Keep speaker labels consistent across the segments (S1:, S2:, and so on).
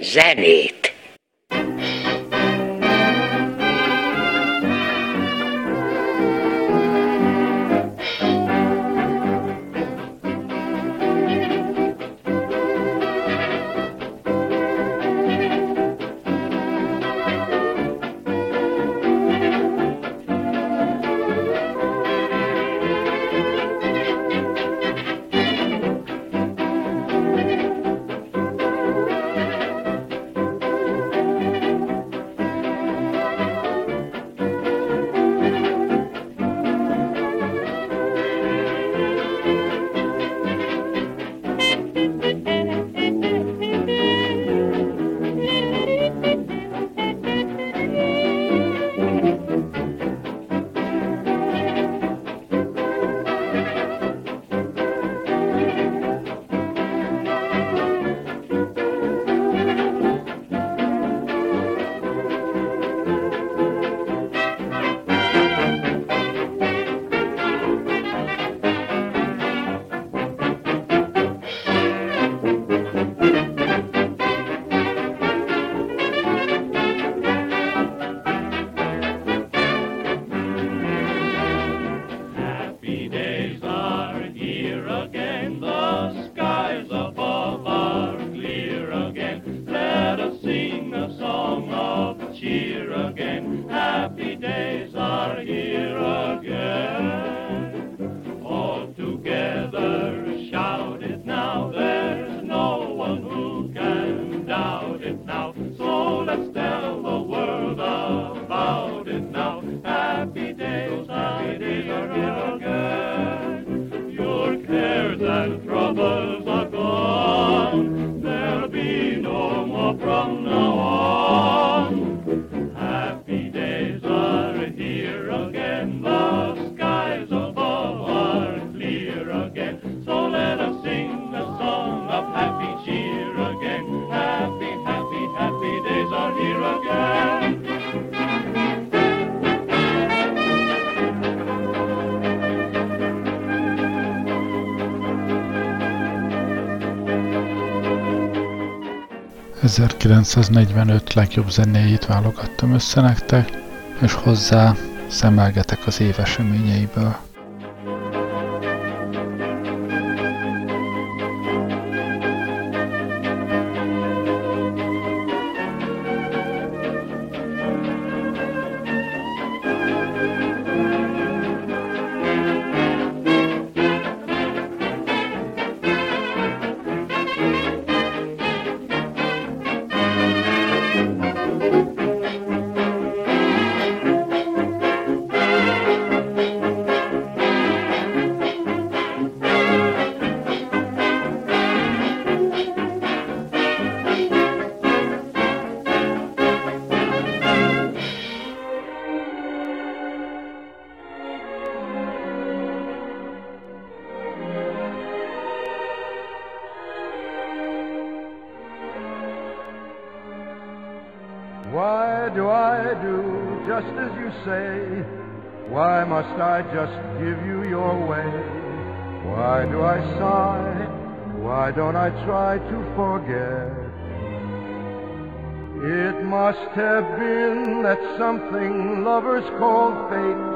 S1: zenét.
S2: it now ...1945 legjobb zenéjét válogattam össze nektek, és hozzá szemelgetek az év eseményeiből.
S3: Why do I do just as you say? Why must I just give you your way? Why do I sigh? Why don't I try to forget? It must have been that something lovers call fate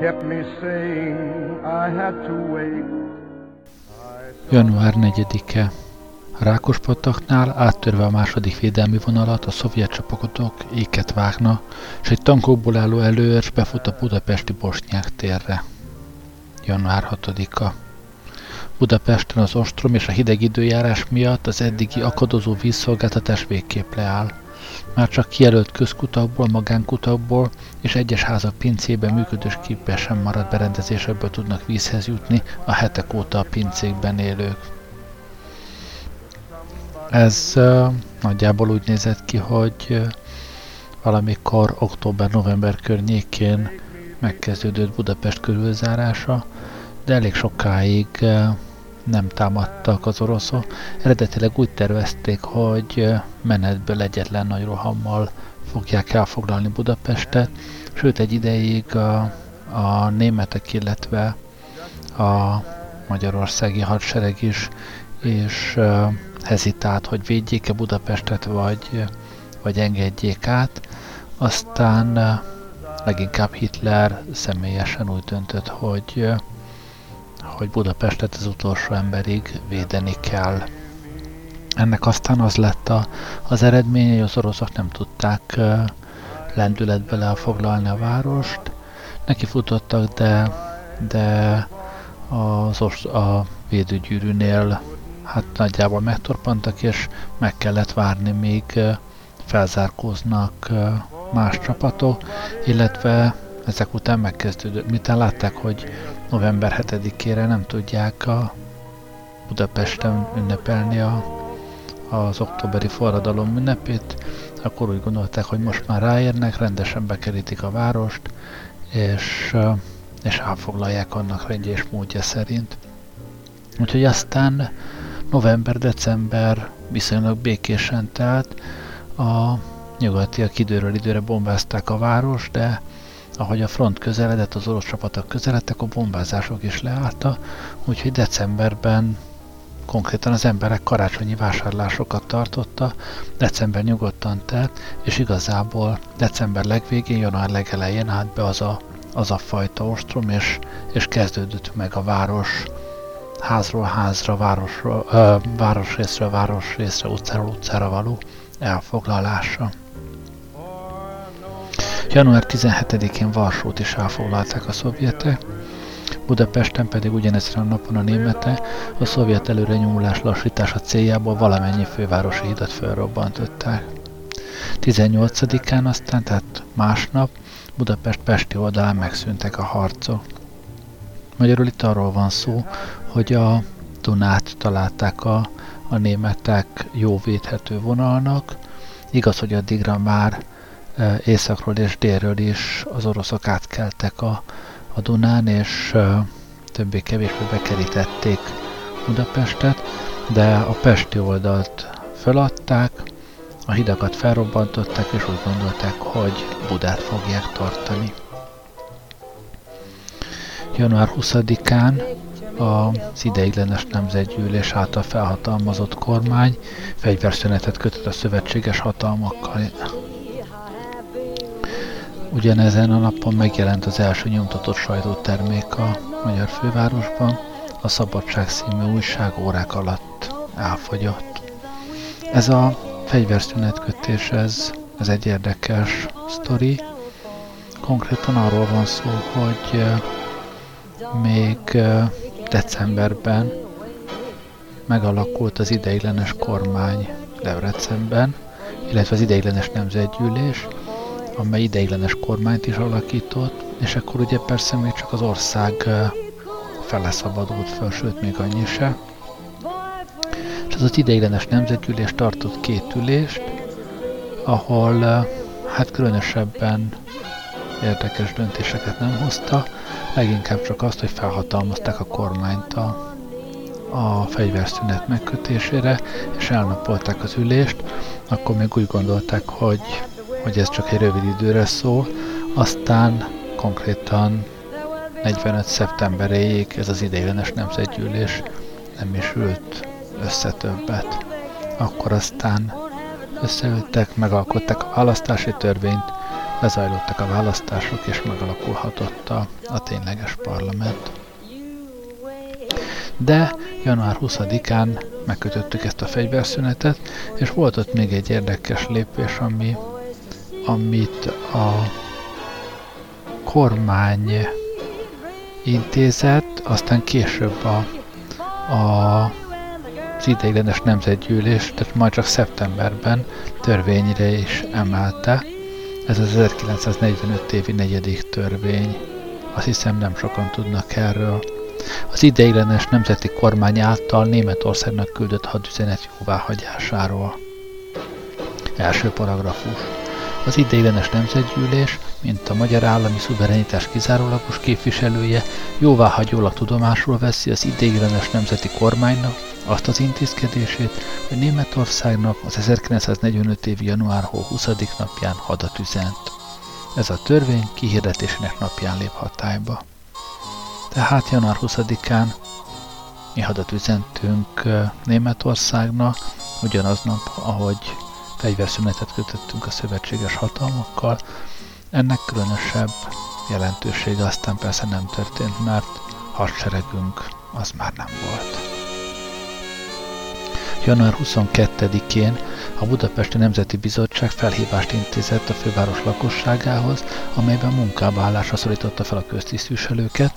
S3: kept me saying I had to wait.
S2: Január 4. Rákospataknál áttörve a második védelmi vonalat a szovjet csapatok éket vágna, és egy tankokból álló előörs befut a budapesti Bosnyák térre. Január 6-a. Budapesten az ostrom és a hideg időjárás miatt az eddigi akadozó vízszolgáltatás végképp leáll. Már csak kijelölt közkutakból, magánkutakból és egyes házak pincében működős képesen maradt berendezésekből tudnak vízhez jutni a hetek óta a pincékben élők. Ez nagyjából úgy nézett ki, hogy valamikor október-november környékén megkezdődött Budapest körülzárása, de elég sokáig nem támadtak az oroszok. Eredetileg úgy tervezték, hogy menetből egyetlen nagy rohammal fogják elfoglalni Budapestet, sőt egy ideig a, a németek, illetve a magyarországi hadsereg is, és hezitált, hogy védjék-e Budapestet, vagy, vagy engedjék át. Aztán leginkább Hitler személyesen úgy döntött, hogy, hogy Budapestet az utolsó emberig védeni kell. Ennek aztán az lett a, az eredménye, hogy az oroszok nem tudták lendületbe lefoglalni a várost. Neki futottak, de, de az, a védőgyűrűnél hát nagyjából megtorpantak, és meg kellett várni, míg felzárkóznak más csapatok, illetve ezek után megkezdődött. Miután látták, hogy november 7-ére nem tudják a Budapesten ünnepelni a, az októberi forradalom ünnepét, akkor úgy gondolták, hogy most már ráérnek, rendesen bekerítik a várost, és, és elfoglalják annak rendje és módja szerint. Úgyhogy aztán november-december viszonylag békésen telt, a nyugatiak időről időre bombázták a város, de ahogy a front közeledett, az orosz csapatok közeledtek, a bombázások is leállta, úgyhogy decemberben konkrétan az emberek karácsonyi vásárlásokat tartotta, december nyugodtan telt, és igazából december legvégén, január legelején állt be az a, az a fajta ostrom, és, és kezdődött meg a város házról házra, városról, ö, városrészről városrészre, utcáról utcára való elfoglalása. Január 17-én Varsót is elfoglalták a szovjetek, Budapesten pedig ugyanezen a napon a némete a szovjet előrenyomulás lassítása céljából valamennyi fővárosi hidat felrobbantották. 18-án aztán, tehát másnap Budapest pesti oldalán megszűntek a harcok. Magyarul itt arról van szó, hogy a Dunát találták a, a németek jó védhető vonalnak. Igaz, hogy addigra már e, északról és délről is az oroszok átkeltek a, a Dunán, és e, többé-kevésbé bekerítették Budapestet, de a pesti oldalt feladták, a hidakat felrobbantották, és úgy gondolták, hogy Budát fogják tartani. Január 20-án az ideiglenes nemzetgyűlés által felhatalmazott kormány fegyverszünetet kötött a szövetséges hatalmakkal. Ugyanezen a napon megjelent az első nyomtatott sajtótermék a magyar fővárosban, a Szabadság című újság órák alatt elfogyott. Ez a fegyverszünetkötés, ez, ez egy érdekes sztori. Konkrétan arról van szó, hogy még decemberben megalakult az ideiglenes kormány Debrecenben, illetve az ideiglenes nemzetgyűlés, amely ideiglenes kormányt is alakított, és akkor ugye persze még csak az ország fele szabadult föl, sőt még annyi se. És az az ideiglenes nemzetgyűlés tartott két ülést, ahol hát különösebben érdekes döntéseket nem hozta, leginkább csak azt, hogy felhatalmazták a kormányt a, a fegyverszünet megkötésére, és elnapolták az ülést, akkor még úgy gondolták, hogy, hogy ez csak egy rövid időre szól, aztán konkrétan 45. szeptemberéig ez az ideiglenes nemzetgyűlés nem is ült össze többet. Akkor aztán összeültek, megalkották a választási törvényt, lezajlottak a választások, és megalakulhatott a, a tényleges parlament. De január 20-án megkötöttük ezt a fegyverszünetet, és volt ott még egy érdekes lépés, ami, amit a kormány intézet, aztán később a, a, az ideiglenes nemzetgyűlés, tehát majd csak szeptemberben törvényre is emelte, ez az 1945 évi negyedik törvény. Azt hiszem nem sokan tudnak erről. Az ideiglenes nemzeti kormány által Németországnak küldött hadüzenet jóváhagyásáról. Első paragrafus. Az ideiglenes nemzetgyűlés, mint a magyar állami szuverenitás kizárólagos képviselője, jóváhagyólag tudomásul veszi az ideiglenes nemzeti kormánynak, azt az intézkedését, hogy Németországnak az 1945 év január 20. napján hadat üzent. Ez a törvény kihirdetésének napján lép hatályba. Tehát január 20-án mi hadat üzentünk Németországnak, ugyanaznap, ahogy fegyverszünetet kötöttünk a szövetséges hatalmakkal. Ennek különösebb jelentősége aztán persze nem történt, mert hadseregünk az már nem volt. Január 22-én a Budapesti Nemzeti Bizottság felhívást intézett a főváros lakosságához, amelyben munkába állásra szorította fel a köztisztviselőket,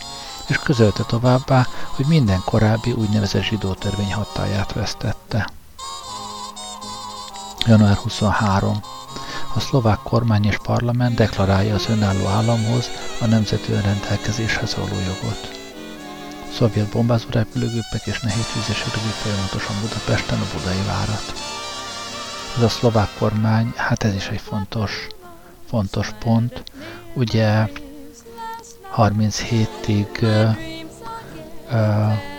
S2: és közölte továbbá, hogy minden korábbi úgynevezett zsidó törvény hatáját vesztette. Január 23. A szlovák kormány és parlament deklarálja az önálló államhoz a nemzeti önrendelkezéshez való jogot. Szovjet bombázó repülőgépek és nehéztűzés erőgép folyamatosan Budapesten a Budai várat. Ez a szlovák kormány, hát ez is egy fontos, fontos pont. Ugye 37-ig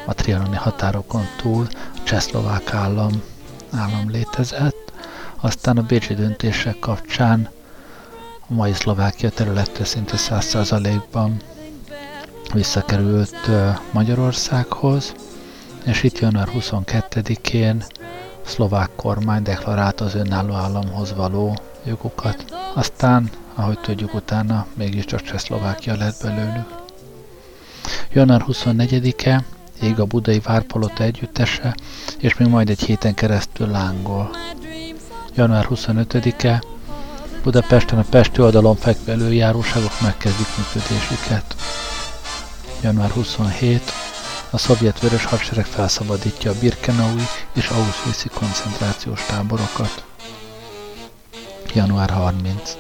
S2: a trianoni határokon túl a csehszlovák állam, állam létezett, aztán a Bécsi döntések kapcsán a mai Szlovákia területe szinte 100%-ban visszakerült Magyarországhoz, és itt január 22-én a szlovák kormány deklarálta az önálló államhoz való jogokat. Aztán, ahogy tudjuk utána, mégiscsak Csehszlovákia lett belőlük. Január 24-e ég a budai várpalota együttese, és még majd egy héten keresztül lángol. Január 25-e Budapesten a Pesti oldalon fekvő előjáróságok megkezdik működésüket január 27, a szovjet vörös hadsereg felszabadítja a Birkenaui és Auschwitz koncentrációs táborokat. Január 30.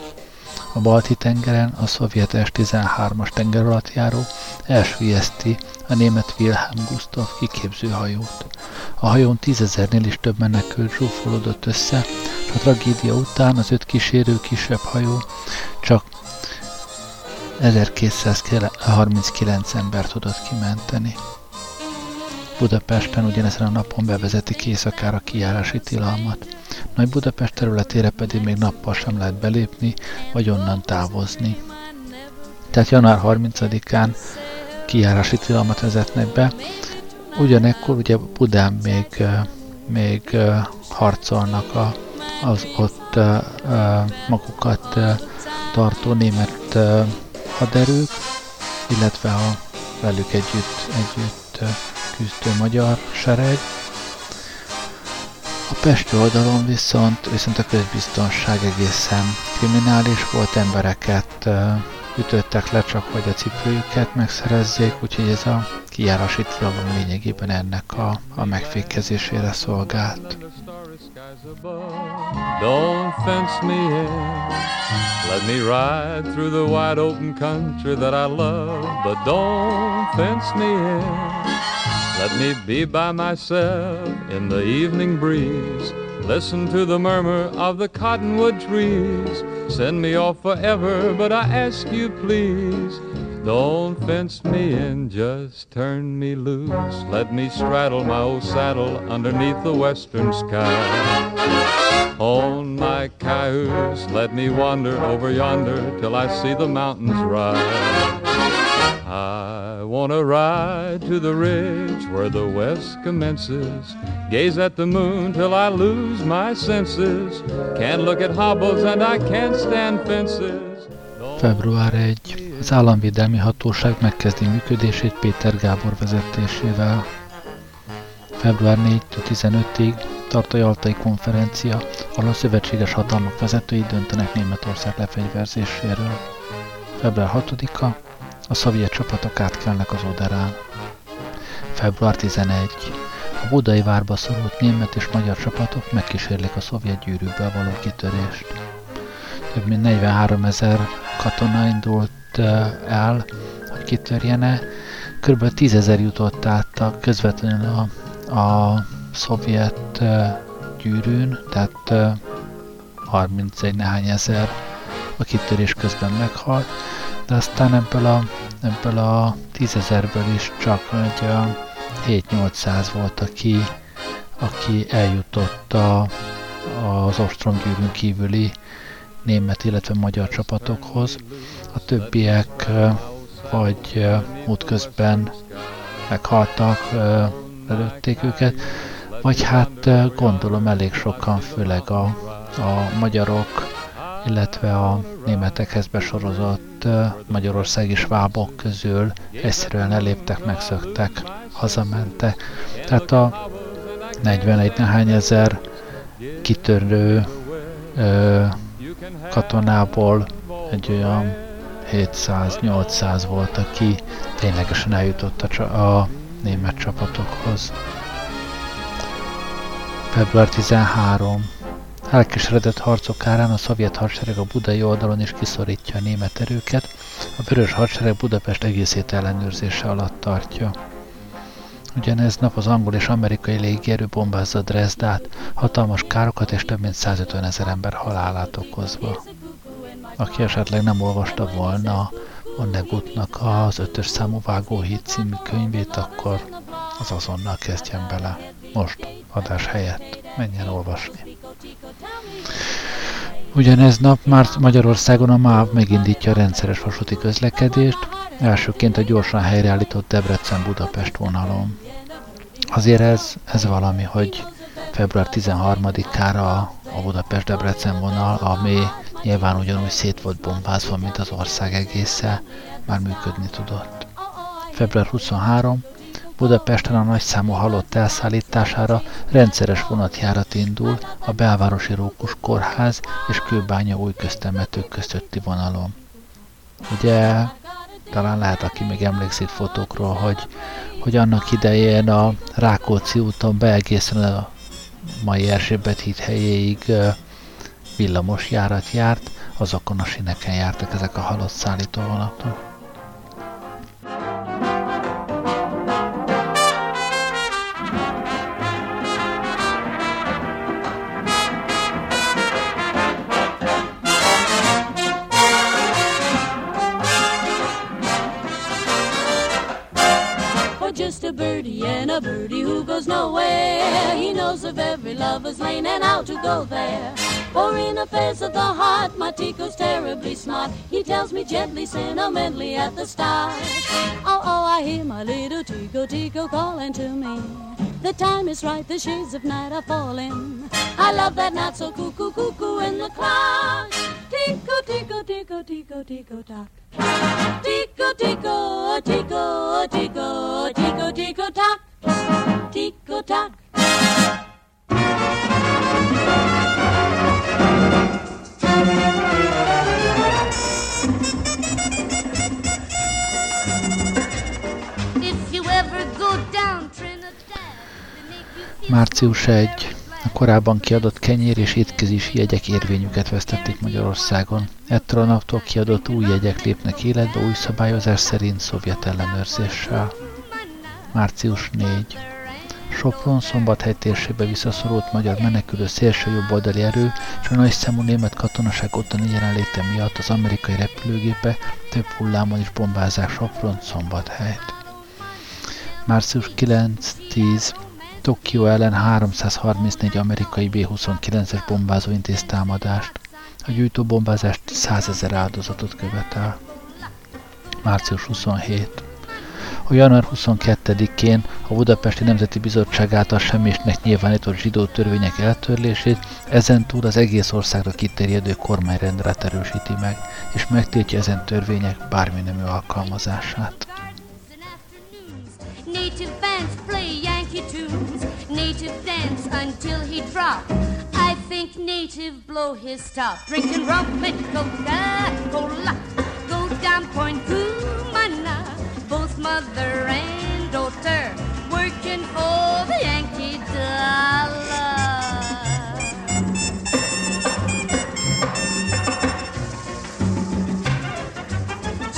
S2: A Balti-tengeren a szovjet S-13-as tengeralattjáró elsüllyeszti a német Wilhelm Gustav kiképzőhajót. A hajón tízezernél is több menekült zsúfolódott össze, és a tragédia után az öt kísérő kisebb hajó csak 1239 ember tudott kimenteni. Budapesten ugyanezen a napon bevezetik éjszakára kijárási tilalmat. Nagy Budapest területére pedig még nappal sem lehet belépni, vagy onnan távozni. Tehát január 30-án kijárási tilalmat vezetnek be. Ugyanekkor ugye Budán még, még harcolnak a, az ott magukat tartó német haderők, illetve a velük együtt, együtt küzdő magyar sereg. A Pesti oldalon viszont, viszont a közbiztonság egészen kriminális volt, embereket ütöttek le csak, hogy a cipőjüket megszerezzék, úgyhogy ez a kijárási tilalom lényegében ennek a, a megfékezésére szolgált. Don't fence me in. Let me ride through the wide open country that I love, but don't fence me in. Let me be by myself in the evening breeze. Listen to the murmur of the cottonwood trees. Send me off forever, but I ask you please. Don't fence me in, just turn me loose. Let me straddle my old saddle underneath the western sky. On my cayuse, let me wander over yonder till I see the mountains rise. I wanna ride to the ridge where the west commences. Gaze at the moon till I lose my senses. Can't look at hobbles and I can't stand fences. Február 1. Az államvédelmi hatóság megkezdi működését Péter Gábor vezetésével. Február 4-15-ig tart a Jaltai konferencia, ahol a szövetséges hatalmak vezetői döntenek Németország lefegyverzéséről. Február 6-a a szovjet csapatok átkelnek az Oderán. Február 11. A budai várba szorult német és magyar csapatok megkísérlik a szovjet gyűrűből való kitörést. Több mint 43 ezer katona indult el, hogy kitörjene. Kb. 10 ezer jutott át a közvetlenül a, a szovjet gyűrűn, tehát 31 nehány ezer a kitörés közben meghalt, de aztán ebből a, ebből a 10 ezerből is csak egy 7-800 volt, aki, aki eljutott a, az ostromgyűrűn kívüli német, illetve magyar csapatokhoz. A többiek vagy útközben meghaltak, lelőtték őket. vagy hát gondolom elég sokan, főleg a, a magyarok, illetve a németekhez besorozott magyarországi svábok közül egyszerűen eléptek, megszöktek, hazamentek. Tehát a 41 nehány ezer kitörő ö, katonából egy olyan 700-800 volt, aki ténylegesen eljutott a, a német csapatokhoz. Február 13. Elkeseredett harcok árán a szovjet hadsereg a budai oldalon is kiszorítja a német erőket, a vörös hadsereg Budapest egészét ellenőrzése alatt tartja. Ugyanez nap az angol és amerikai légierő bombázza Dresdát, hatalmas károkat és több mint 150 ezer ember halálát okozva. Aki esetleg nem olvasta volna Onnegutnak az ötös számú Vágóhíd című könyvét, akkor az azonnal kezdjen bele. Most, adás helyett, menjen olvasni. Ugyanez nap már Magyarországon a MÁV megindítja a rendszeres vasúti közlekedést, elsőként a gyorsan helyreállított Debrecen-Budapest vonalon. Azért ez, ez valami, hogy február 13-ára a Budapest-Debrecen vonal, ami nyilván ugyanúgy szét volt bombázva, mint az ország egésze, már működni tudott. Február 23, Budapesten a nagyszámú halott elszállítására rendszeres vonatjárat indul a belvárosi Rókus Kórház és Kőbánya új köztemetők közötti vonalon. Ugye talán lehet, aki még emlékszik fotókról, hogy, hogy annak idején a Rákóczi úton be egészen a mai Erzsébet híd helyéig villamos járat járt, azokon a sineken jártak ezek a halott szállító vonatok.
S4: A birdie who goes nowhere. He knows of every lover's lane and how to go there. For in affairs of the heart, my Tico's terribly smart. He tells me gently, sentimentally at the start. Oh, oh, I hear my little Tico, Tico calling to me. The time is right, the shades of night are falling. I love that not so cuckoo, cuckoo in the clock. Tico, tico, tico, tico, tico, tock. Tico, tico, tico, tico, tico, tico. Tico tock.
S2: Március 1. A korábban kiadott kenyér és étkezési jegyek érvényüket vesztették Magyarországon. Ettől a naptól kiadott új jegyek lépnek életbe új szabályozás szerint szovjet ellenőrzéssel. Március 4. Sopron szombathely térségbe visszaszorult magyar menekülő szélső jobboldali erő és a nagy számú német katonaság ottani jelenléte miatt az amerikai repülőgépe több hullámon is bombázák Sopron szombathelyt. Március 9-10 Tokió ellen 334 amerikai B-29-es bombázó intéz támadást. A gyújtóbombázást 100 ezer áldozatot követel. Március 27 a január 22-én a Budapesti Nemzeti Bizottság által semmisnek nyilvánított zsidó törvények eltörlését ezentúl az egész országra kiterjedő kormányrendelet erősíti meg, és megtiltja ezen törvények bármi nemű alkalmazását. Native bands play Yankee tunes, native dance until he drop. I think native blow his top, drinking rum and Coca-Cola. Go down Point Kumana. Both mother and daughter working for the Yankee dollar.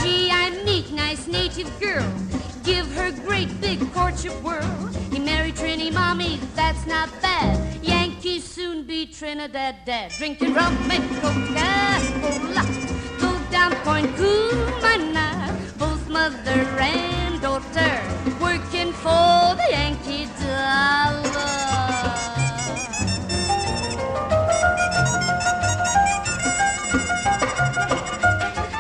S2: Gee, I meet nice native girl, give her great big courtship whirl. He married Trini, mommy, that's not bad. Yankees soon be Trinidad dad, drinking rum and Coca-Cola. Go down Point Cumana mother and daughter working for the Yankee dollar.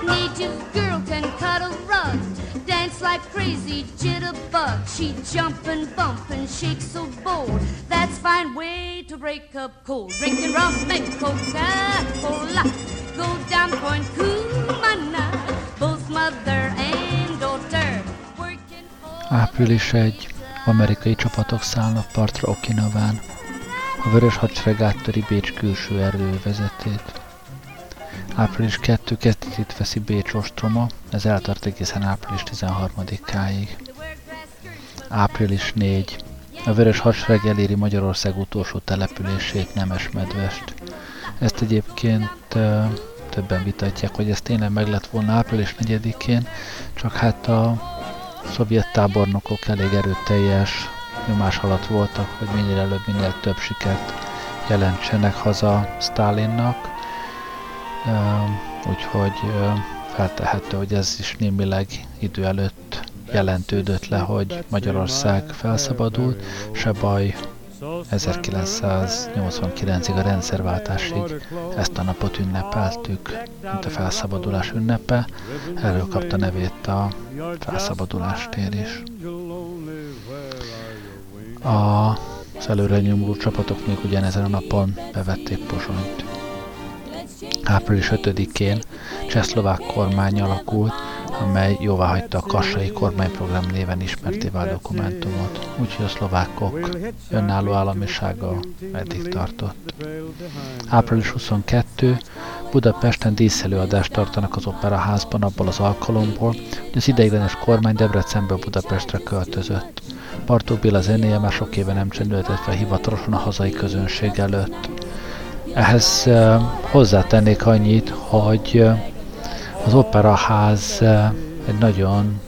S2: Native girl can cut a rug, dance like
S5: crazy jitterbug. She jump and bump and shake so bold. That's fine way to break up cold. Drinking rum and Coca-Cola. Go down Point Kumana. Both mother and.
S2: Április 1. Amerikai csapatok szállnak partra Okinaván. A Vörös Hadsereg áttöri Bécs külső erővezetét. Április 2 kezdetét veszi Bécs ostroma, ez eltart egészen április 13-áig. Április 4. A Vörös Hadsereg eléri Magyarország utolsó települését, Nemesmedvest. Ezt egyébként többen vitatják, hogy ez tényleg meg lett volna április 4-én, csak hát a szovjet tábornokok elég erőteljes nyomás alatt voltak, hogy minél előbb, minél több sikert jelentsenek haza Stalinnak, úgyhogy feltehető, hogy ez is némileg idő előtt jelentődött le, hogy Magyarország felszabadult, se baj, 1989-ig a rendszerváltásig ezt a napot ünnepeltük, mint a felszabadulás ünnepe. Erről kapta nevét a felszabadulás tér is. A, az előre nyomuló csapatok még ugyanezen a napon bevették Pozsonyt. Április 5-én csehszlovák kormány alakult, amely jóváhagyta a Kassai kormányprogram néven ismerté vált dokumentumot, úgyhogy a szlovákok önálló államisága eddig tartott. Április 22 Budapesten díszelőadást tartanak az Operaházban abból az alkalomból, hogy az ideiglenes kormány Debrecenből Budapestre költözött. Bartók Béla zenéje már sok éve nem csendültett fel hivatalosan a hazai közönség előtt. Ehhez uh, hozzátennék annyit, hogy uh, az Operaház uh, egy nagyon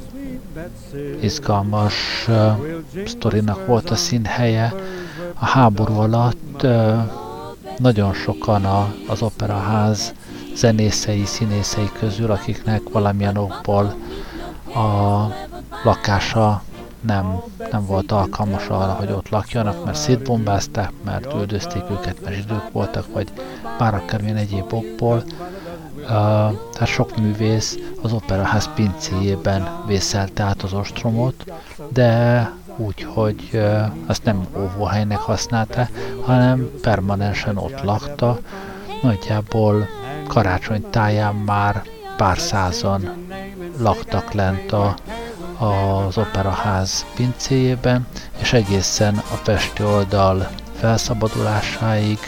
S2: izgalmas uh, sztorinak volt a színhelye. A háború alatt uh, nagyon sokan a, az Operaház zenészei, színészei közül, akiknek valamilyen okból a lakása nem, nem volt alkalmas arra, hogy ott lakjanak, mert szétbombázták, mert üldözték őket, mert zsidók voltak, vagy bár akármilyen egyéb okból. Tehát sok művész az operaház pincéjében vészelte át az ostromot, de úgy, hogy azt nem óvóhelynek használta, hanem permanensen ott lakta. Nagyjából karácsony táján már pár százan laktak lent a, az operaház pincéjében, és egészen a Pesti oldal felszabadulásáig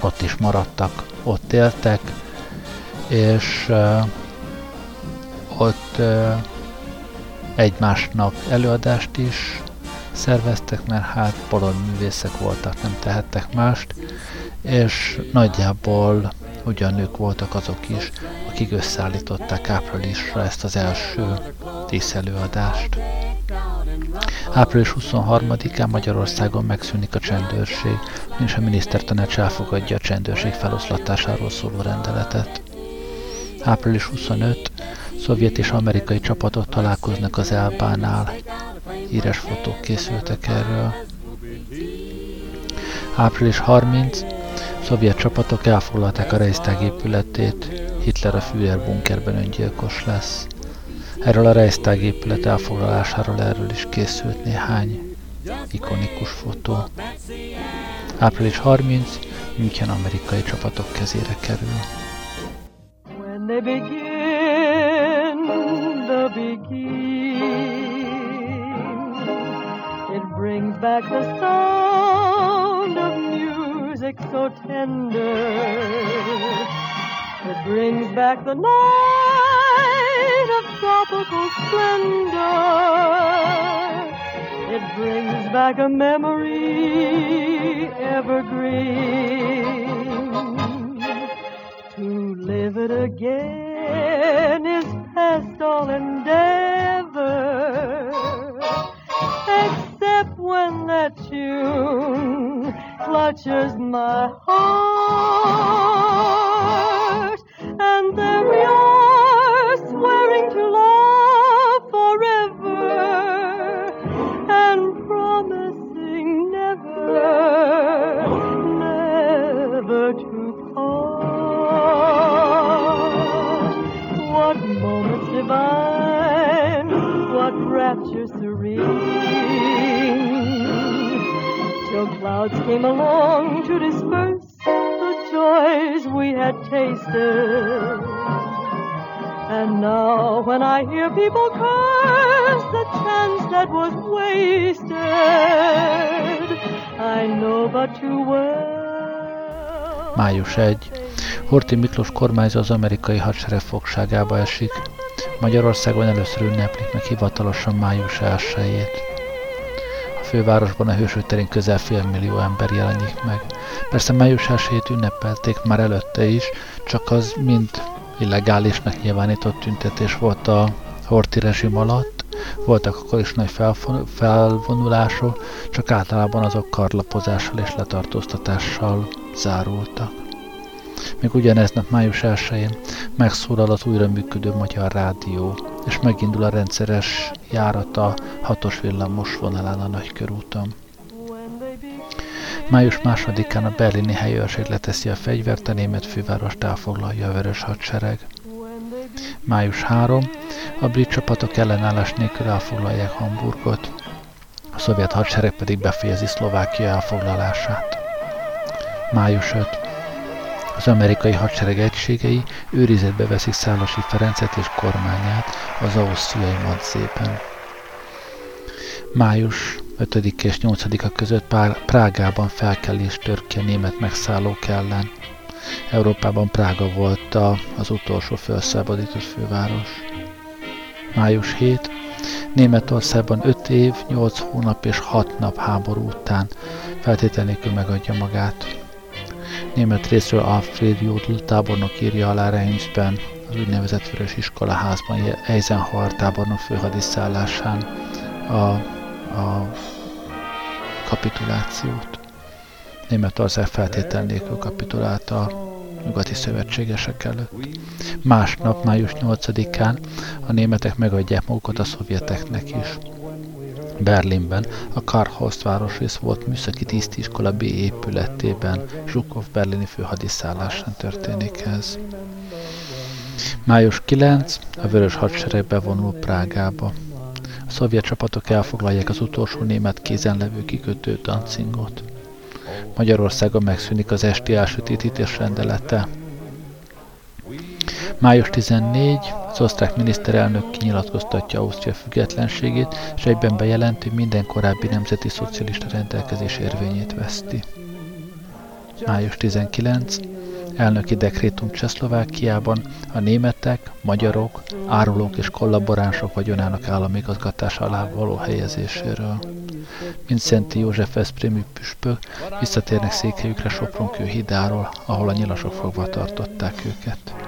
S2: ott is maradtak, ott éltek, és uh, ott uh, egymásnak előadást is szerveztek, mert hát bolond művészek voltak, nem tehettek mást, és nagyjából ugyanők voltak azok is, akik összeállították áprilisra ezt az első díszelőadást. Április 23-án Magyarországon megszűnik a csendőrség, és a minisztertanács elfogadja a csendőrség feloszlatásáról szóló rendeletet. Április 25 szovjet és amerikai csapatok találkoznak az Elbánál. Híres fotók készültek erről. Április 30 szovjet csapatok elfoglalták a Reichstag épületét, Hitler a Führer bunkerben öngyilkos lesz. Erről a Reichstag épület elfoglalásáról erről is készült néhány ikonikus fotó. Április 30, München amerikai csapatok kezére kerül. They begin, the begin, it brings back the sound of music so tender. It brings back the night of tropical splendor. It brings back a memory evergreen. To live it again is past all endeavor. Except when that tune clutches my heart
S6: Clouds came along to disperse the joys we had tasted. And now when I hear people curse the chance that was wasted, I know but too well.
S2: Május 1. Horti Miklós kormányzó az amerikai hadsereg fogságába esik. Magyarországon először ünneplik meg hivatalosan május 1-ét. Fővárosban a hősök terén közel fél millió ember jelenik meg. Persze május 1 ünnepelték már előtte is, csak az mind illegálisnak nyilvánított tüntetés volt a Horti rezsim alatt, voltak akkor is nagy felvonulások, csak általában azok karlapozással és letartóztatással zárultak. Még ugyanez nap május 1-én megszólal az újra működő Magyar Rádió, és megindul a rendszeres járata hatos villamos vonalán a Nagykörúton. Május másodikán a berlini helyőrség leteszi a fegyvert, a német fővárost elfoglalja a vörös hadsereg. Május 3. A brit csapatok ellenállás nélkül elfoglalják Hamburgot, a szovjet hadsereg pedig befejezi Szlovákia elfoglalását. Május 5. Az amerikai hadsereg egységei őrizetbe veszik Szálasi Ferencet és kormányát az ausztriai madzében. Május 5 és 8-a között Prágában felkelés tör ki a német megszállók ellen. Európában Prága volt a, az utolsó felszabadított főváros. Május 7. Németországban 5 év, 8 hónap és 6 nap háború után feltétel nélkül megadja magát. Német részről Alfred Jodl tábornok írja alá Reinsben, az úgynevezett Vörös Iskolaházban Eisenhower tábornok főhadiszállásán a a kapitulációt. Németország feltétel nélkül kapitulált a nyugati szövetségesek előtt. Másnap, május 8-án a németek megadják magukat a szovjeteknek is. Berlinben a Karlhorst városrész volt műszaki tisztiskola B épületében, Zsukov berlini főhadiszállásán történik ez. Május 9, a Vörös Hadsereg bevonul Prágába. A szovjet csapatok elfoglalják az utolsó német kézen levő kikötő Dancingot. Magyarországon megszűnik az esti elsötétítés rendelete. Május 14, az osztrák miniszterelnök kinyilatkoztatja Ausztria függetlenségét, és egyben bejelenti, minden korábbi nemzeti szocialista rendelkezés érvényét veszti. Május 19, elnöki dekrétum Csehszlovákiában a németek, magyarok, árulók és kollaboránsok vagyonának államigazgatása alá való helyezéséről. Mint Szenti József Veszprémi püspök visszatérnek székhelyükre Sopron kőhidáról, ahol a nyilasok fogva tartották őket.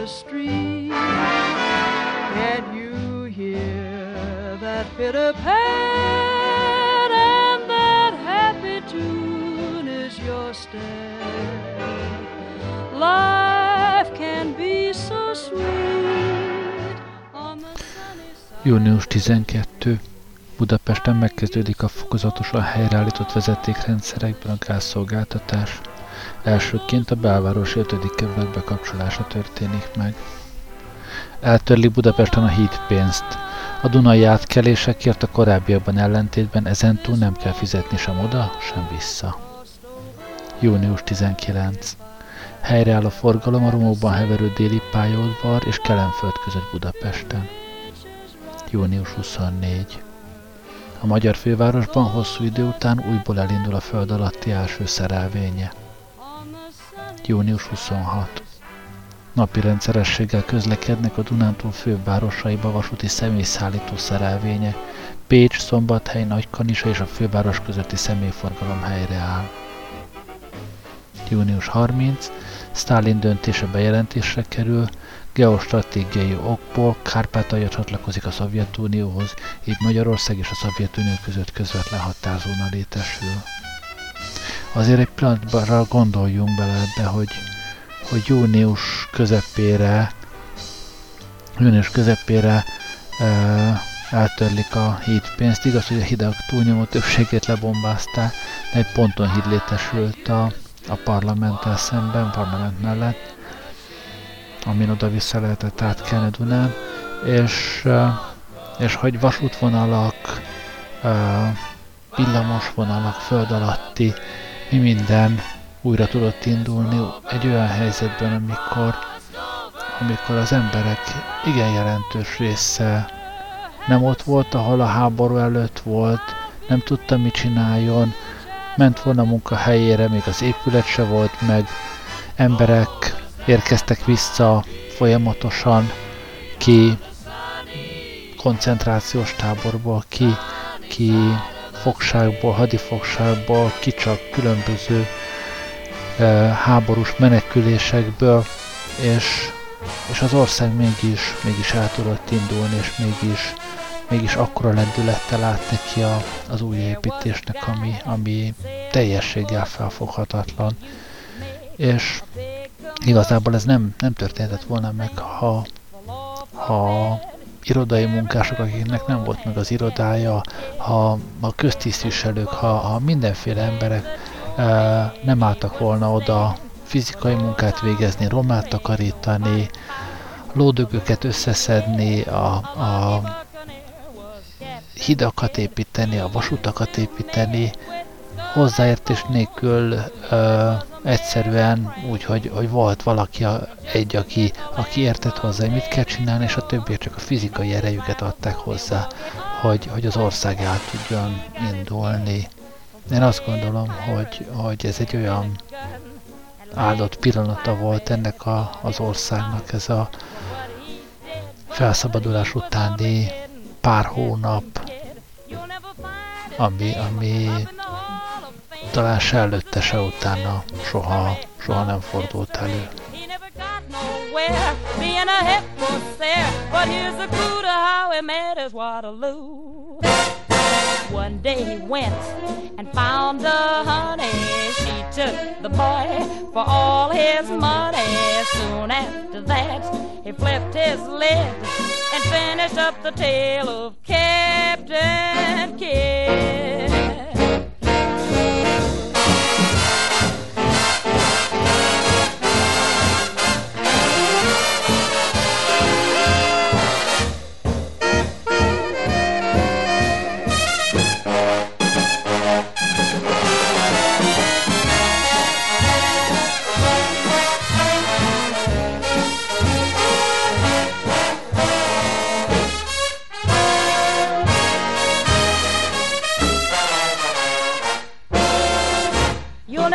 S2: the street.
S7: Can you hear that pitter pat and that
S6: happy tune is your step? Life can be so sweet.
S2: Június 12. Budapesten megkezdődik a fokozatosan helyreállított vezetékrendszerekben a gázszolgáltatás. Elsőként a belváros 5. kerület bekapcsolása történik meg. Eltörlik Budapesten a hídpénzt. A Dunai átkelésekért a korábbiakban ellentétben ezentúl nem kell fizetni sem oda, sem vissza. Június 19. Helyreáll a forgalom a romokban heverő déli pályaudvar és Kelenföld között Budapesten. Június 24. A magyar fővárosban hosszú idő után újból elindul a föld alatti első szerelvénye. Június 26. Napi rendszerességgel közlekednek a Dunántúl fővárosaiba vasúti személyszállító szerelvények, Pécs, Szombathely, Nagykanisa és a főváros közötti személyforgalom helyreáll. Június 30. Stalin döntése bejelentésre kerül, geostratégiai okból Kárpátalja csatlakozik a Szovjetunióhoz, így Magyarország és a Szovjetunió között közvetlen határzóna létesül. Azért egy pillanatban gondoljunk bele ebbe, hogy, hogy június közepére, június közepére e, eltörlik a hídpénzt. Igaz, hogy a hidak túlnyomó többségét lebombázták, de egy ponton híd létesült a, a parlamenttel szemben, parlament mellett, amin oda-vissza lehetett átkelni Dunán, és, és hogy vasútvonalak, villamosvonalak, föld alatti, mi minden újra tudott indulni egy olyan helyzetben, amikor, amikor az emberek igen jelentős része nem ott volt, ahol a háború előtt volt, nem tudta, mit csináljon, ment volna munkahelyére, még az épület se volt meg, emberek érkeztek vissza folyamatosan ki koncentrációs táborból, ki, ki fogságból, hadifogságból, ki csak különböző e, háborús menekülésekből, és, és az ország mégis, mégis el tudott indulni, és mégis, mégis akkora lendülettel állt neki a, az új építésnek, ami, ami teljességgel felfoghatatlan. És igazából ez nem, nem történhetett volna meg, ha, ha irodai munkások, akiknek nem volt meg az irodája, ha a köztisztviselők, ha, ha mindenféle emberek e, nem álltak volna oda fizikai munkát végezni, romát takarítani, lódögöket összeszedni, a, a hidakat építeni, a vasutakat építeni, hozzáértés nélkül ö, egyszerűen úgy, hogy, hogy volt valaki egy, aki, aki értett hozzá, hogy mit kell csinálni, és a többiek csak a fizikai erejüket adták hozzá, hogy, hogy az ország el tudjon indulni. Én azt gondolom, hogy, hogy ez egy olyan áldott pillanata volt ennek a, az országnak, ez a felszabadulás utáni pár hónap, ami, ami talán se előtte, se utána soha, soha nem fordult elő. One day he went and found the honey. She took the boy for all his money. Soon after that, he flipped his lid and finished up the tale of Captain Kidd.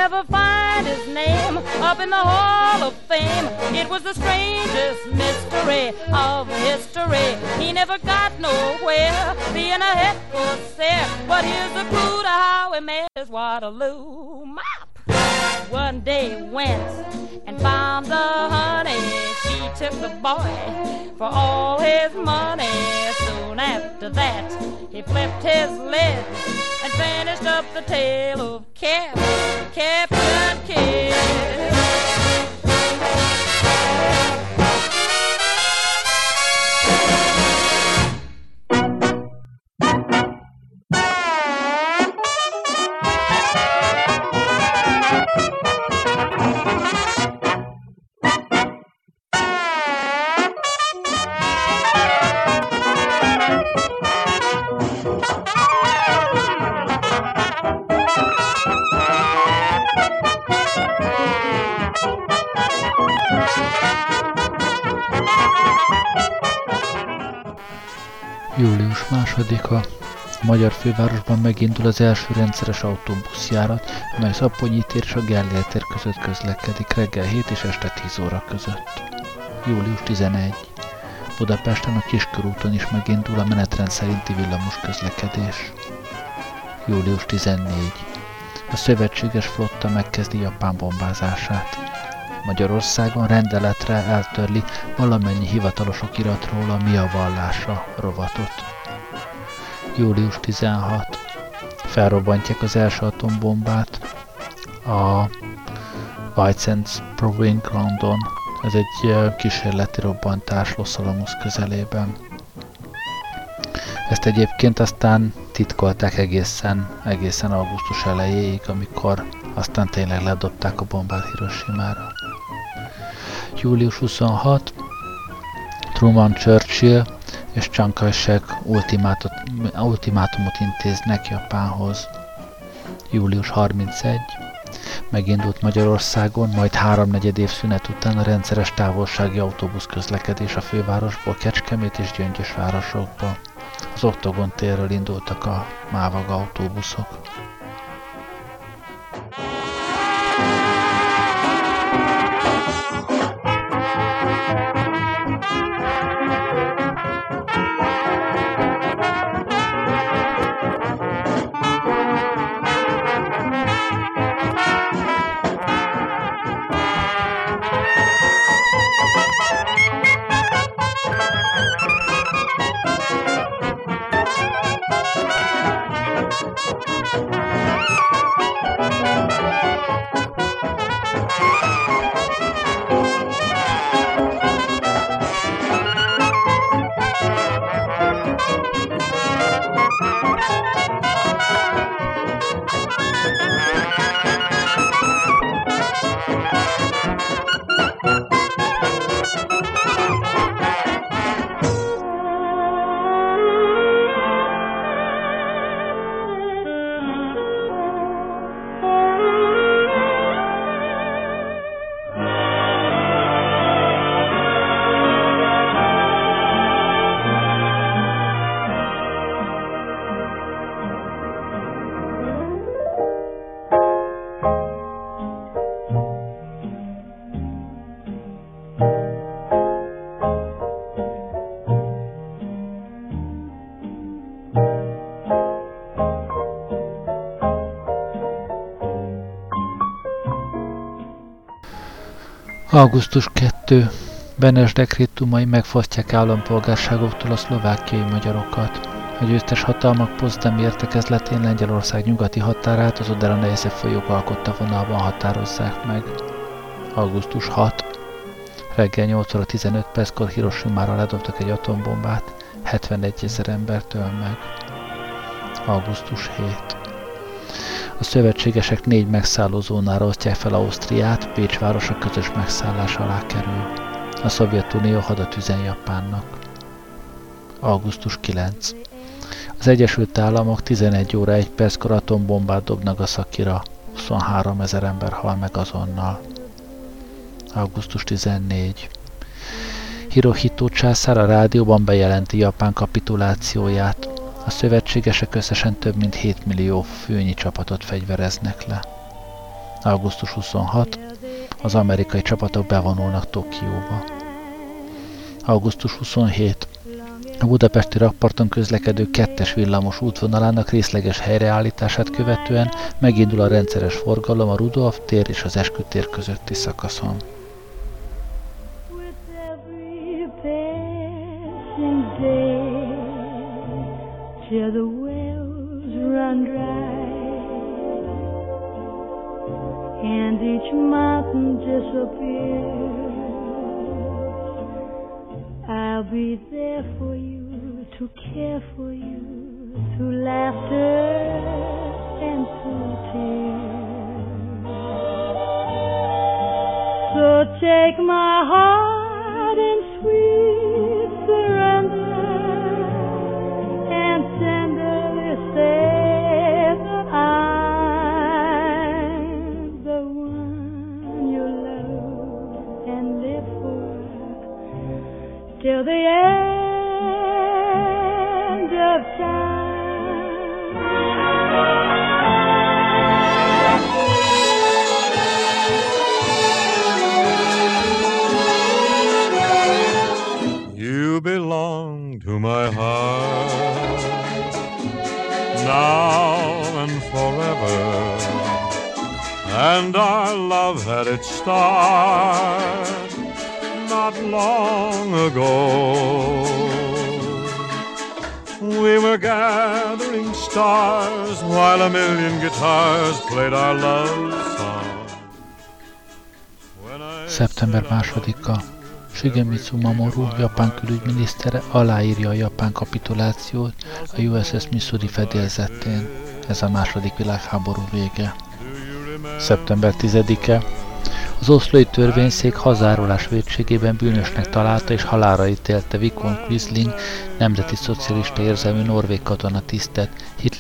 S2: Never find his name up in the Hall of Fame. It was the strangest mystery of history. He never got nowhere being a head corsair. But here's the clue to how he made his Waterloo map. One day went and found the honey. She took the boy for all his money. Soon
S7: after that, he flipped his lid and finished up the tale of Cap, Captain Kidd.
S2: Magyar fővárosban megindul az első rendszeres autóbuszjárat, amely Szaponyi tér és a Gellért tér között közlekedik reggel 7 és este 10 óra között. Július 11. Budapesten a Kiskörúton is megindul a menetrend szerinti villamos közlekedés. Július 14. A szövetséges flotta megkezdi Japán bombázását. Magyarországon rendeletre eltörli valamennyi hivatalos iratról a Mi vallása rovatot. Július 16. Felrobbantják az első atombombát a White Sands Proving Groundon. Ez egy kísérleti robbantás Los Alamos közelében. Ezt egyébként aztán titkolták egészen, egészen augusztus elejéig, amikor aztán tényleg ledobták a bombát Hiroshima-ra július 26, Truman Churchill és Chiang Kai-shek ultimátumot intéznek Japánhoz. Július 31, megindult Magyarországon, majd háromnegyed év szünet után a rendszeres távolsági autóbusz közlekedés a fővárosból Kecskemét és Gyöngyös városokba. Az Oktogon térről indultak a Mávag autóbuszok. Augusztus 2. Benes dekrétumai megfosztják állampolgárságoktól a szlovákiai magyarokat. A győztes hatalmak Pozdami értekezletén Lengyelország nyugati határát az Odera Nejsze folyók alkotta vonalban határozzák meg. Augusztus 6. Reggel 8 óra 15 perckor Hiroshima-ra ledobtak egy atombombát, 71 ezer embertől meg. Augusztus 7. A szövetségesek négy megszállózónára osztják fel Ausztriát, Pécs városa közös megszállás alá kerül. A Szovjetunió hadat üzen Japánnak. Augusztus 9. Az Egyesült Államok 11 óra 1 perckor atombombát dobnak a Szakira. 23 ezer ember hal meg azonnal. Augusztus 14. Hirohito császár a rádióban bejelenti Japán kapitulációját. A szövetségesek összesen több mint 7 millió főnyi csapatot fegyvereznek le. Augusztus 26. Az amerikai csapatok bevonulnak Tokióba. Augusztus 27. A budapesti rakparton közlekedő kettes villamos útvonalának részleges helyreállítását követően megindul a rendszeres forgalom a Rudolf tér és az Eskütér közötti szakaszon.
S8: Till the wells run dry and each mountain disappears. I'll be there for you, to care for you, through laughter and through tears. So take my heart in
S2: Másodika. Shigemitsu Mamoru, japán külügyminisztere aláírja a japán kapitulációt a USS Missouri fedélzetén. Ez a második világháború vége. Szeptember 10-e. Az oszlói törvényszék hazárolás védségében bűnösnek találta és halára ítélte Vikon Quisling, nemzeti szocialista érzelmű norvég katona tisztet,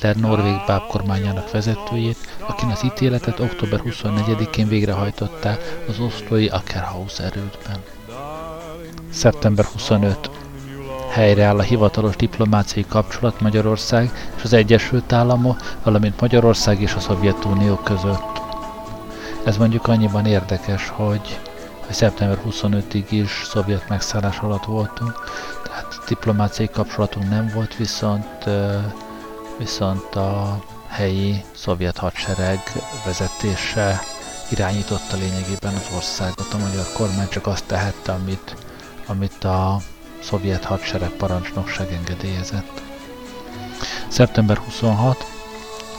S2: Hitler norvég bábkormányának vezetőjét, akin az ítéletet október 24-én végrehajtották az oszlói Ackerhaus erődben. Szeptember 25 helyreáll a hivatalos diplomáciai kapcsolat Magyarország és az Egyesült Államok, valamint Magyarország és a Szovjetunió között. Ez mondjuk annyiban érdekes, hogy, hogy szeptember 25-ig is szovjet megszállás alatt voltunk, tehát diplomáciai kapcsolatunk nem volt, viszont, viszont a helyi szovjet hadsereg vezetése irányította lényegében az országot. A magyar kormány csak azt tehette, amit, amit a szovjet hadsereg parancsnokság engedélyezett. Szeptember 26.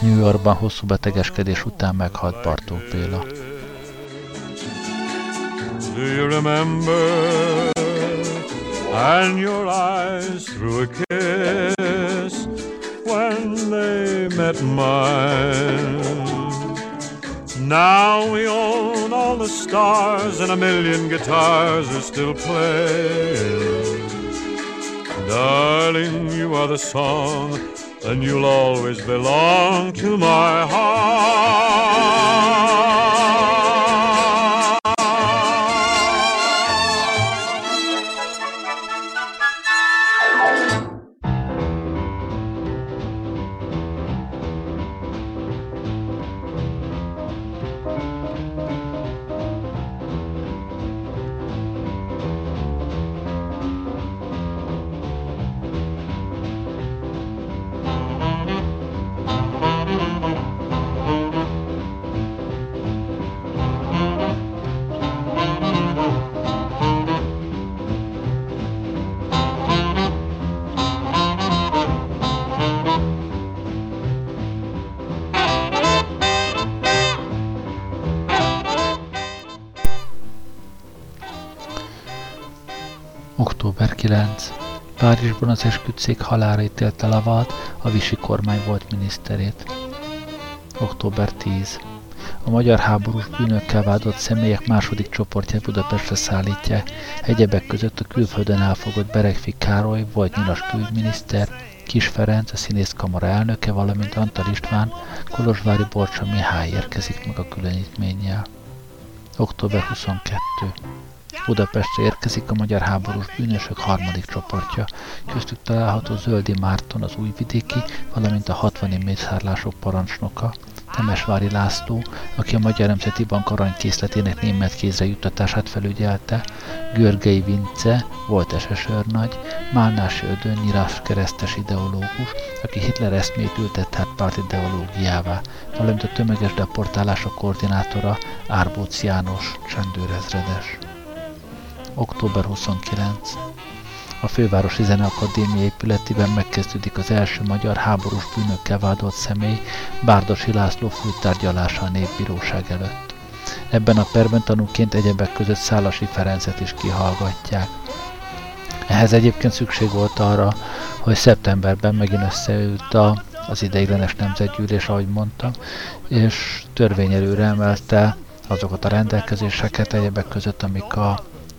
S2: New Yorkban hosszú betegeskedés után meghalt Bartók Béla.
S9: Do you remember? And your eyes through a kiss mine. Now we own all the stars and a million guitars are still playing. Darling, you are the song and you'll always belong to my heart.
S2: Október 9. Párizsban az esküdszék halára ítélte Lavalt, a Visi kormány volt miniszterét. Október 10. A magyar háborús bűnökkel vádolt személyek második csoportját Budapestre szállítják, egyebek között a külföldön elfogott Beregfi Károly, volt nyilas külügyminiszter, Kis Ferenc, a színészkamara elnöke, valamint Antal István, Kolozsvári Borcsa Mihály érkezik meg a különítménnyel. Október 22. Budapestre érkezik a magyar háborús bűnösök harmadik csoportja, köztük található Zöldi Márton az újvidéki, valamint a 60 mészárlások parancsnoka, Temesvári László, aki a Magyar Nemzeti Bank aranykészletének német kézre juttatását felügyelte, Görgei Vince, volt SS őrnagy, Málnási Ödön nyilás keresztes ideológus, aki Hitler eszmét ültett át párt ideológiává, valamint a tömeges deportálások koordinátora Árbóc János csendőrezredes október 29. a Fővárosi Zeneakadémia épületében megkezdődik az első magyar háborús bűnökkel vádolt személy Bárdosi László főtárgyalása a népbíróság előtt. Ebben a perben tanúként egyebek között Szálasi Ferencet is kihallgatják. Ehhez egyébként szükség volt arra, hogy szeptemberben megint összeült a, az ideiglenes nemzetgyűlés, ahogy mondtam, és törvényelőre emelte azokat a rendelkezéseket egyebek között, amik a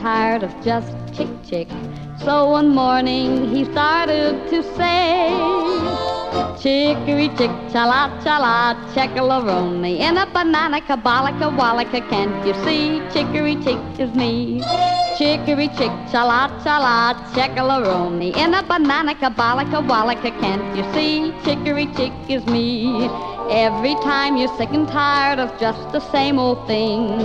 S6: tired of just chick, chick. So one morning he started to say, Chicory chick, cha la chala chala, checkalaroni, in a banana kabalika wallika, can't you see? Chicory chick is me. Chicory chick, cha la chala chala, checkalaroni, in a banana kabalika wallika, can't you see? Chicory chick is me. Every time you're sick and tired of just the same old thing,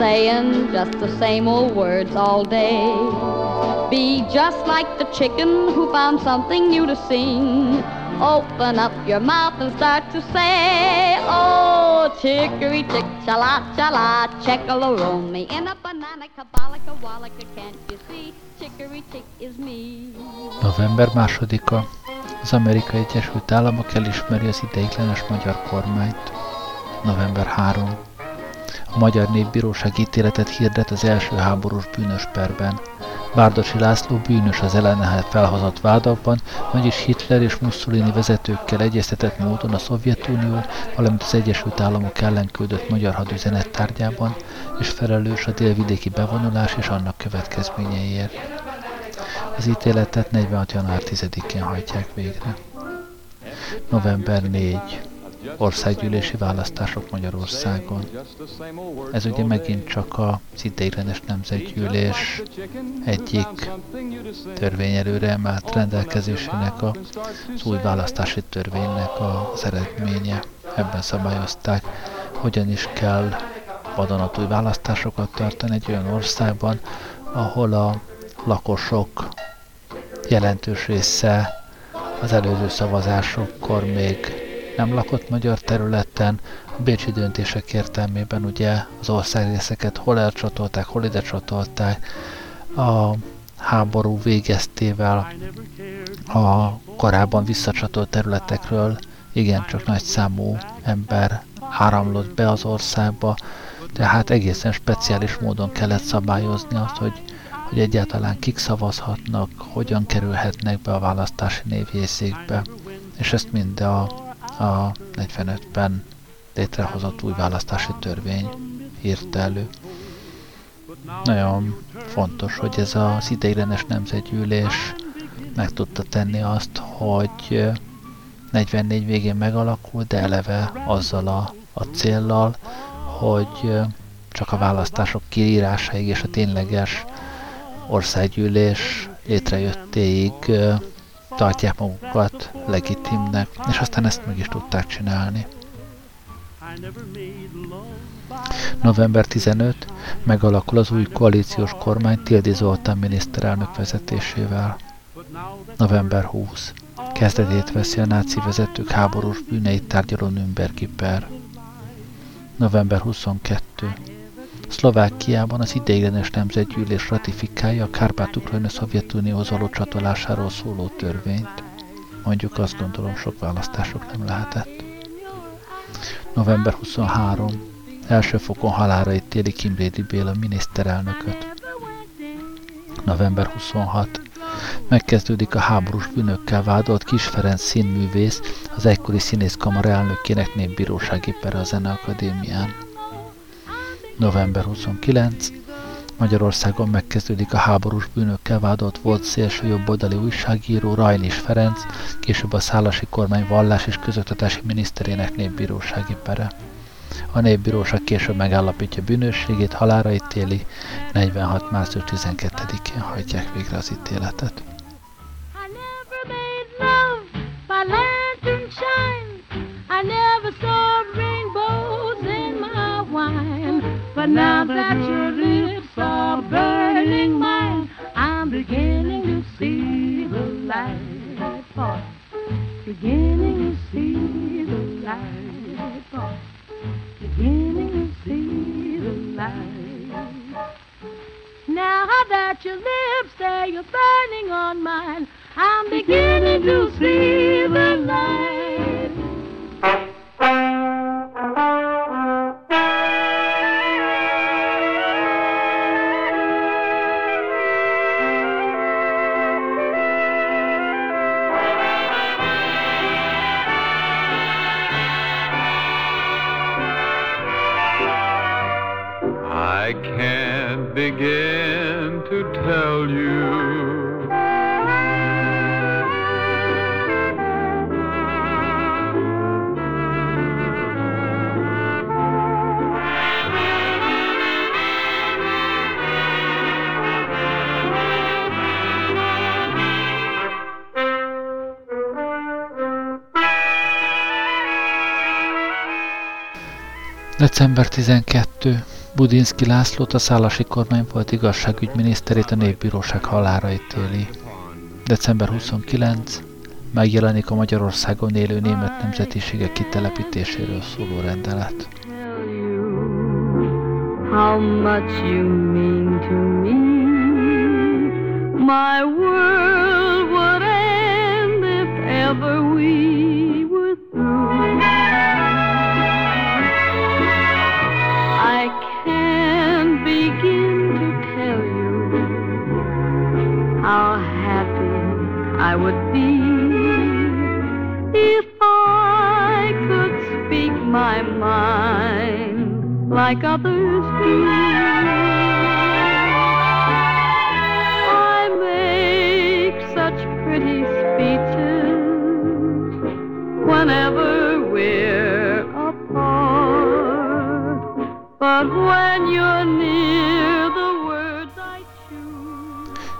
S6: saying just the same old words all day. Be just like the chicken who found something new to sing. Open up your mouth and start to say, Oh, chicory chick, chala chala, checkaloromi. In a banana, kabalika, wallika, can't you see? Chicory chick is me.
S2: November másodika. Az Amerikai Egyesült Államok elismeri az ideiglenes magyar kormányt. November 3. A Magyar Népbíróság ítéletet hirdet az első háborús bűnös perben. Bárdosi László bűnös az ellene felhozott vádakban, vagyis Hitler és Mussolini vezetőkkel egyeztetett módon a Szovjetunió, valamint az Egyesült Államok ellen küldött magyar hadüzenet tárgyában, és felelős a délvidéki bevonulás és annak következményeiért. Az ítéletet 46. január 10-én hajtják végre. November 4 országgyűlési választások Magyarországon. Ez ugye megint csak a ideiglenes nemzetgyűlés egyik törvényelőre emelt rendelkezésének a, az új választási törvénynek az eredménye. Ebben szabályozták, hogyan is kell vadonatúj választásokat tartani egy olyan országban, ahol a lakosok jelentős része az előző szavazásokkor még nem lakott magyar területen, a bécsi döntések értelmében ugye az országrészeket hol elcsatolták, hol ide csatolták, a háború végeztével a korábban visszacsatolt területekről igencsak nagy számú ember áramlott be az országba, tehát egészen speciális módon kellett szabályozni azt, hogy, hogy egyáltalán kik szavazhatnak, hogyan kerülhetnek be a választási névjegyzékbe, és ezt mind a a 45-ben létrehozott új választási törvény írta elő. Nagyon fontos, hogy ez az ideiglenes nemzetgyűlés meg tudta tenni azt, hogy 44 végén megalakul, de eleve azzal a, a céllal, hogy csak a választások kiírásáig és a tényleges országgyűlés létrejöttéig tartják magukat legitimnek, és aztán ezt meg is tudták csinálni. November 15 megalakul az új koalíciós kormány Tildi Zoltán miniszterelnök vezetésével. November 20 kezdetét veszi a náci vezetők háborús bűneit tárgyaló Nürnbergi per. November 22 Szlovákiában az ideiglenes nemzetgyűlés ratifikálja a Kárpát-Ukrajna Szovjetunióhoz való csatolásáról szóló törvényt. Mondjuk azt gondolom, sok választások nem lehetett. November 23. Első fokon halára ítéli Kimrédi Béla miniszterelnököt. November 26. Megkezdődik a háborús bűnökkel vádolt Kis Ferenc színművész, az egykori színészkamara elnökének népbírósági pere a Zeneakadémián november 29, Magyarországon megkezdődik a háborús bűnökkel vádolt volt szélső jobboldali újságíró Rajnis Ferenc, később a szálasi kormány vallás és közoktatási miniszterének népbírósági pere. A népbíróság később megállapítja bűnösségét, halára ítéli, 46. március 12-én hajtják végre az ítéletet. I never saw my wine, but now that your lips are burning mine, I'm beginning to see the light. Beginning to see the light. Beginning to see the light. Now that your lips say you're burning on mine, I'm beginning to see the light. December 12. Budinski Lászlót a szálasi kormány volt igazságügyminiszterét a népbíróság halára ítéli. December 29. Megjelenik a Magyarországon élő német nemzetiségek kitelepítéséről szóló rendelet.
S6: How much you mean to me. My world would end if ever we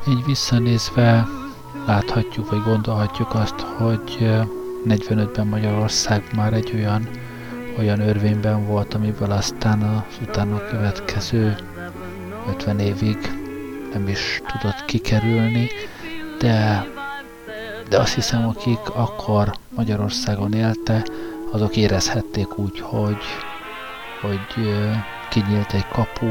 S2: Így visszanézve láthatjuk, vagy gondolhatjuk azt, hogy eh, 45-ben Magyarország már egy olyan, olyan örvényben volt, amiből aztán az utána következő 50 évig nem is tudott kikerülni, de, de azt hiszem, akik akkor Magyarországon élte, azok érezhették úgy, hogy, hogy kinyílt egy kapu,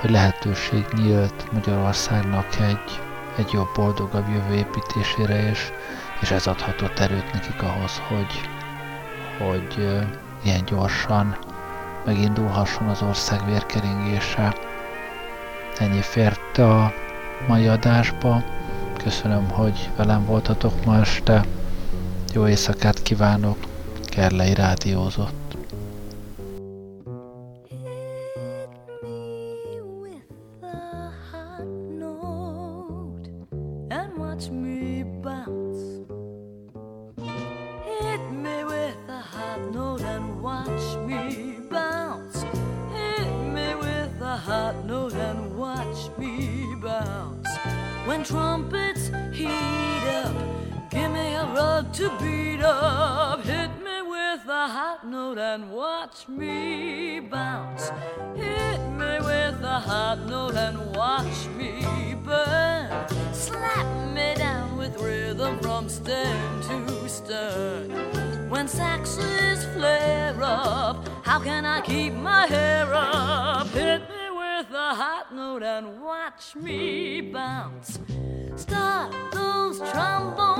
S2: hogy lehetőség nyílt Magyarországnak egy, egy jobb, boldogabb jövő építésére, és, és ez adhatott erőt nekik ahhoz, hogy, hogy ilyen gyorsan megindulhasson az ország vérkeringése. Ennyi fért a mai adásba. Köszönöm, hogy velem voltatok ma este. Jó éjszakát kívánok. Kerlei rádiózott.
S10: How can I keep my hair up? Hit me with a hot note and watch me bounce. Start those trombones